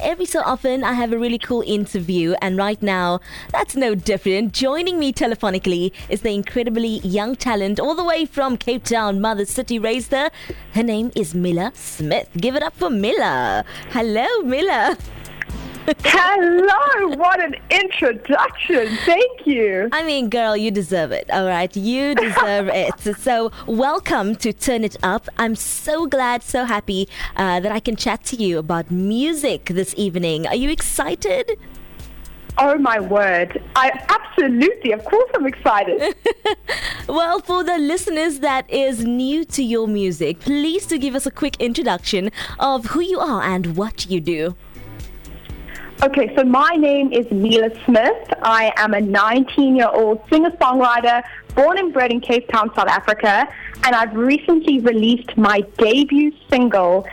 Every so often, I have a really cool interview, and right now, that's no different. Joining me telephonically is the incredibly young talent, all the way from Cape Town, Mother City raised her. Her name is Mila Smith. Give it up for Mila. Hello, Mila. Hello, what an introduction. Thank you. I mean, girl, you deserve it, all right? You deserve it. So, welcome to Turn It Up. I'm so glad, so happy uh, that I can chat to you about music this evening. Are you excited? Oh my word. I absolutely, of course I'm excited. Well, for the listeners that is new to your music, please to give us a quick introduction of who you are and what you do. Okay, so my name is Mila Smith. I am a 19 year old singer songwriter born and bred in Cape Town, South Africa, and I've recently released my debut single.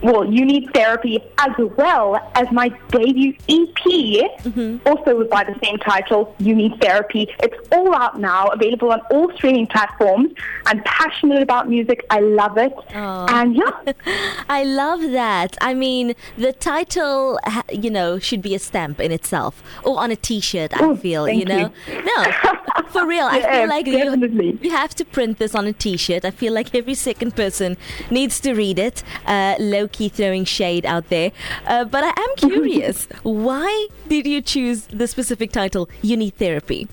Well, you need therapy as well as my debut EP, also by the same title, You Need Therapy. It's all out now, available on all streaming platforms. I'm passionate about music. I love it. And yeah, I love that. I mean, the title, you know, should be a stamp in itself or on a T-shirt. I Oh, feel, you know. No, for real. I Yeah, feel like you, you have to print this on a T-shirt. I feel like every second person needs to read it. Uh, low key throwing shade out there, uh, but I am curious. why did you choose the specific title? You need therapy.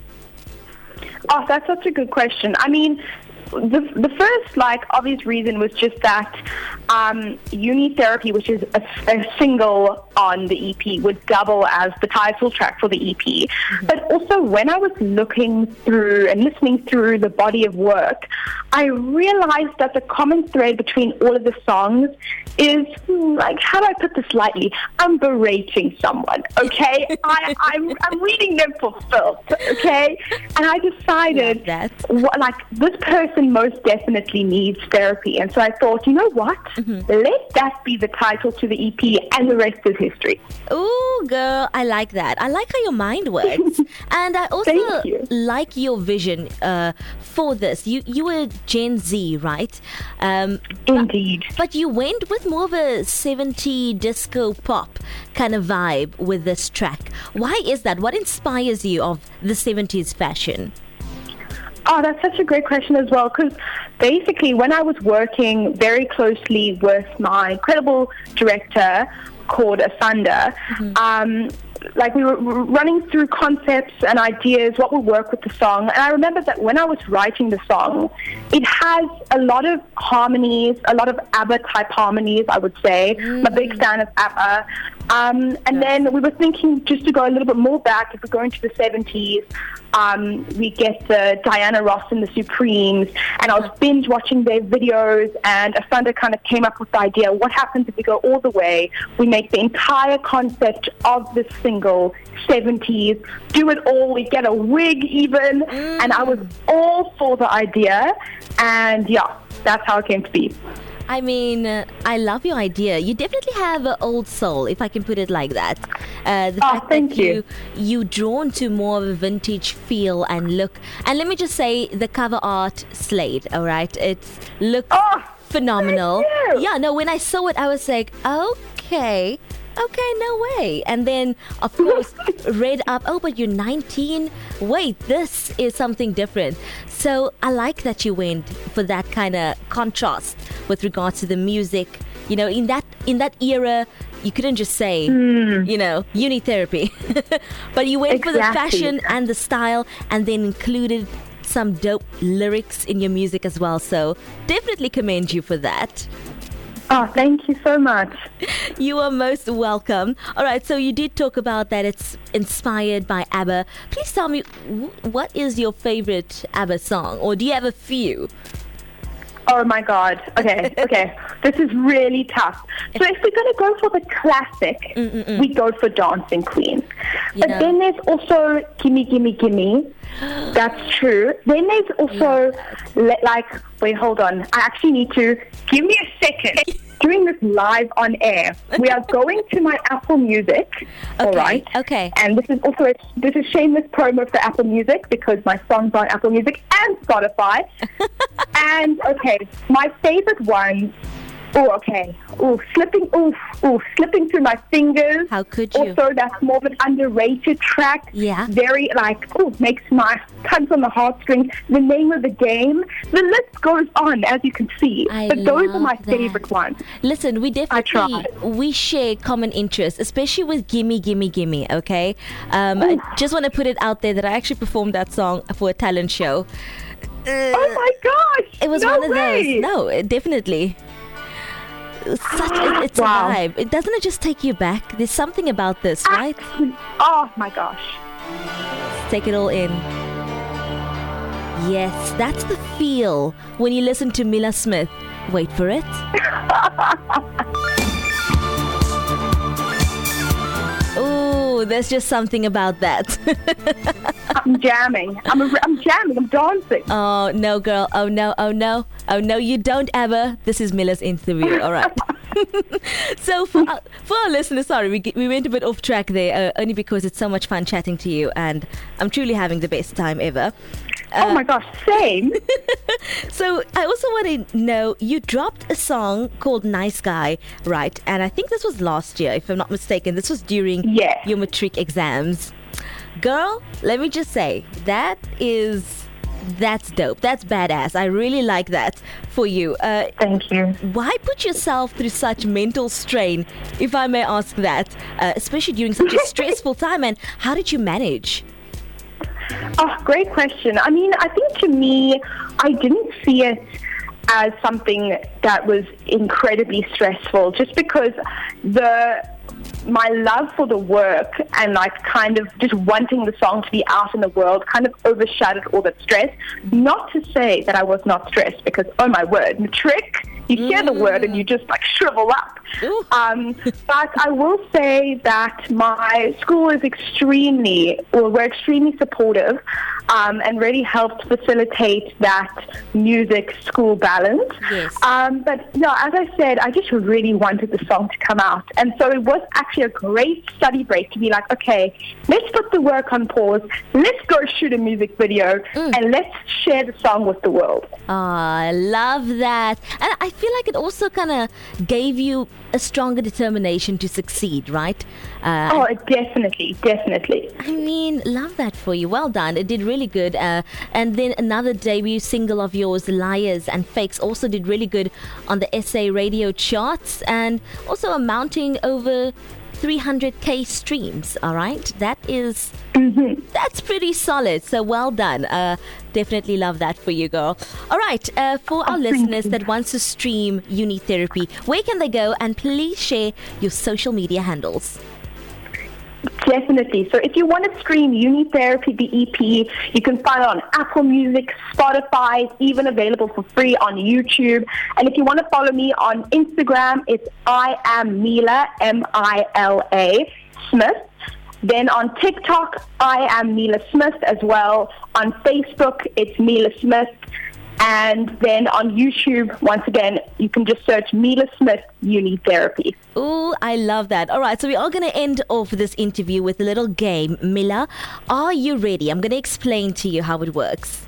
Oh, that's such a good question. I mean, the the first like obvious reason was just that um, You Need Therapy, which is a, a single on the EP, would double as the title track for the EP. But also, when I was looking through and listening through the body of work, I realized that the common thread between all of the songs is hmm, like how do I put this lightly? I'm berating someone, okay? I, I'm I'm reading them for filth, okay? And I decided that. what, like this person most definitely needs therapy, and so I thought, you know what? Let that be the title to the EP, and the rest is history. Ooh, girl, I like that. I like how your mind works, and I also you. like your vision uh, for this. You you were Gen Z, right? Um, Indeed. but you went with more of a 70 disco pop kind of vibe with this track. Why is that? What inspires you of the 70s fashion? Oh, that's such a great question as well. Because basically, when I was working very closely with my incredible director called Asanda, um, like we were running through concepts and ideas, what would work with the song. And I remember that when I was writing the song, it has a lot of harmonies, a lot of ABBA type harmonies, I would say. I'm a big fan of ABBA. Um, and then we were thinking just to go a little bit more back, if we go into the 70s, um, we get uh, Diana Ross and the Supremes, and I was binge watching their videos, and Asanda kind of came up with the idea, what happens if we go all the way, we make the entire concept of this single 70s, do it all, we get a wig even, and I was all for the idea, and yeah, that's how it came to be. I mean, uh, I love your idea. You definitely have an old soul, if I can put it like that. Uh, the Oh, fact that you. you drawn to more of a vintage feel and look. And let me just say, the cover art slayed. All right, it looks Oh, phenomenal. thank you. Yeah, no, when I saw it, I was like, okay. Okay, no way. And then, of course, read up, oh, but you're 19. Wait, this is something different. So I like that you went for that kind of contrast with regards to the music. You know, in that in that era, you couldn't just say, hmm. you know, you need therapy. but you went for the fashion and the style and then included some dope lyrics in your music as well. So definitely commend you for that. Oh, thank you so much. You are most welcome. All right, so you did talk about that it's inspired by ABBA. Please tell me, what is your favorite ABBA song? Or do you have a few? Oh my god. Okay, okay. This is really tough. So if we're gonna go for the classic, mm, mm, mm. we go for Dancing Queen. But know- then there's also Gimme Gimme Gimme. That's true. Then there's also le- like wait, hold on. I actually need to give me a second. Doing this live on air. We are going to my Apple Music. All Okay, right. okay. And this is also a, this is shameless promo for Apple Music because my songs are on Apple Music and Spotify. and okay, my favorite ones Oh, okay. Oh, slipping. Oh, oh, slipping through my fingers. How could you? Also, that's more of an underrated track. Yeah. Very like oh, makes my tugs on the heartstrings. The name of the game. The list goes on, as you can see. I but those are my that. favorite ones. Listen, we definitely we share common interests, especially with "Gimme, Gimme, Gimme." Okay, um, I just want to put it out there that I actually performed that song for a talent show. Uh, Oh my gosh! It was no one of way. those. No, definitely. Such it, it's Wow. a vibe. It doesn't it just take you back? There's something about this, ah, right? Oh my gosh. Take it all in. Yes, that's the feel when you listen to Mila Smith. Wait for it. Ooh, there's just something about that. I'm jamming. I'm, a, I'm jamming. I'm dancing. oh no, girl. Oh no. Oh no. Oh no. You don't ever. This is Mila's interview. All right. so for our, for our listeners, sorry, we we went a bit off track there, uh, only because it's so much fun chatting to you, and I'm truly having the best time ever. oh my gosh, same. So I also want to know you dropped a song called "Nice Guy," right? And I think this was last year, if I'm not mistaken. This was during Yes. your matric exams. Girl, let me just say that is that's dope. That's badass. I really like that for you. Uh, Thank you. why put yourself through such mental strain, if I may ask that, uh, especially during such a stressful time? And how did you manage? Oh, great question. I mean, I think to me, I didn't see it as something that was incredibly stressful just because the my love for the work and like kind of just wanting the song to be out in the world kind of overshadowed all that stress. Not to say that I was not stressed because oh my word, matric, you hear the word and you just like shrivel up. Um, but I will say that my school is extremely, or we're extremely supportive um, and really helped facilitate that music school balance. Yes. Um, but no, as I said, I just really wanted the song to come out. And so it was actually a great study break to be like, okay, let's put the work on pause, let's go shoot a music video, and let's share the song with the world. Oh, I love that. And I feel like it also kind of gave you a stronger determination to succeed, right? Uh, Oh, definitely, definitely. I mean, love that for you. Well done. It did really good. Uh, and then another debut single of yours, Liars and Fakes, also did really good on the SA radio charts and also amounting over 300k streams. All right, that is- that's pretty solid. So well done. Uh, definitely love that for you, girl. All right, uh, for our thank listeners that wants to stream You Need Therapy, where can they go? And please share your social media handles. Definitely. So if you want to stream You Need Therapy, the EP, you can find it on Apple Music, Spotify, even available for free on YouTube. And if you want to follow me on Instagram, it's I am Mila, M-I-L-A, Smith. Then on TikTok, I am Mila Smith as well. On Facebook, it's Mila Smith. And then on YouTube, once again, you can just search Mila Smith You Need Therapy. Oh, I love that. All right, so we are going to end off this interview with a little game. Mila, are you ready? I'm going to explain to you how it works.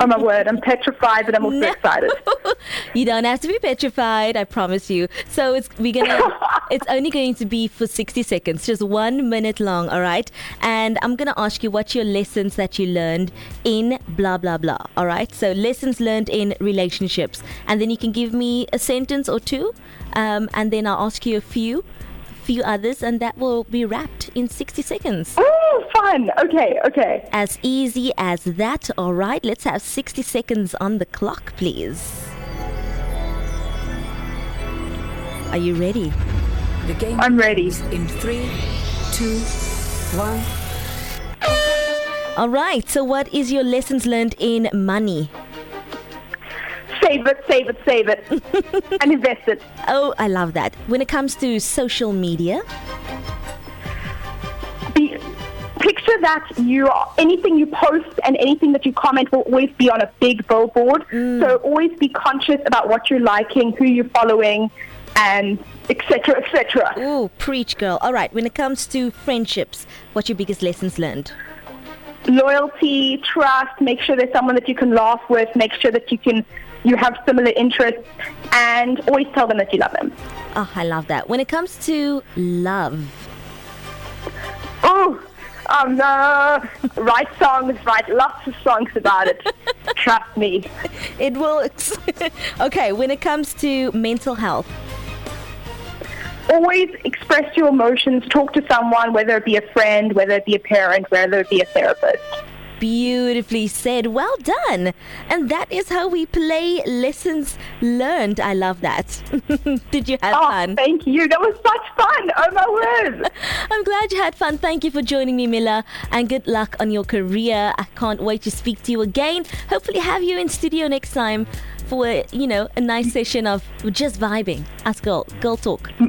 Oh my word, I'm petrified, but I'm also No. excited. you don't have to be petrified, I promise you. So it's we're gonna it's only going to be for 60 seconds, just one minute long, all right? And I'm gonna ask you what your lessons that you learned in blah blah blah. All right. So lessons learned in relationships. And then you can give me a sentence or two. Um, and then I'll ask you a few few others and that will be wrapped in 60 seconds. Oh, fun. Okay, okay. As easy as that, all right? Let's have 60 seconds on the clock, please. Are you ready? The game I'm ready. in three, two, one. All right, so what is your lessons learned in money? Save it, save it, save it, and invest it. Oh, I love that. When it comes to social media, Be, picture that you are, anything you post and anything that you comment will always be on a big billboard. Mm. So always be conscious about what you're liking, who you're following, and etc. etc. ooh, preach, girl. All right, when it comes to friendships, what's your biggest lessons learned? Loyalty, trust. Make sure there's someone that you can laugh with. Make sure that you can you have similar interests, and always tell them that you love them. Oh, I love that. When it comes to love, Oh, um, no. write songs, write lots of songs about it. Trust me. it works. okay, when it comes to mental health, Always express your emotions. Talk to someone, whether it be a friend, whether it be a parent, whether it be a therapist. beautifully said. Well done. And that is how we play lessons learned. I love that. Did you have Oh, fun? thank you. That was such fun. Oh, my word. I'm glad you had fun. Thank you for joining me, Mila, and good luck on your career. I can't wait to speak to you again. Hopefully, have you in studio next time for you know a nice session of just vibing. Us girl, girl talk.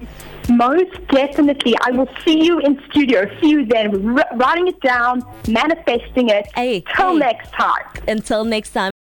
Most definitely. I will see you in studio. See you then. R- writing it down, manifesting it. Hey, Till hey. next time. Until next time.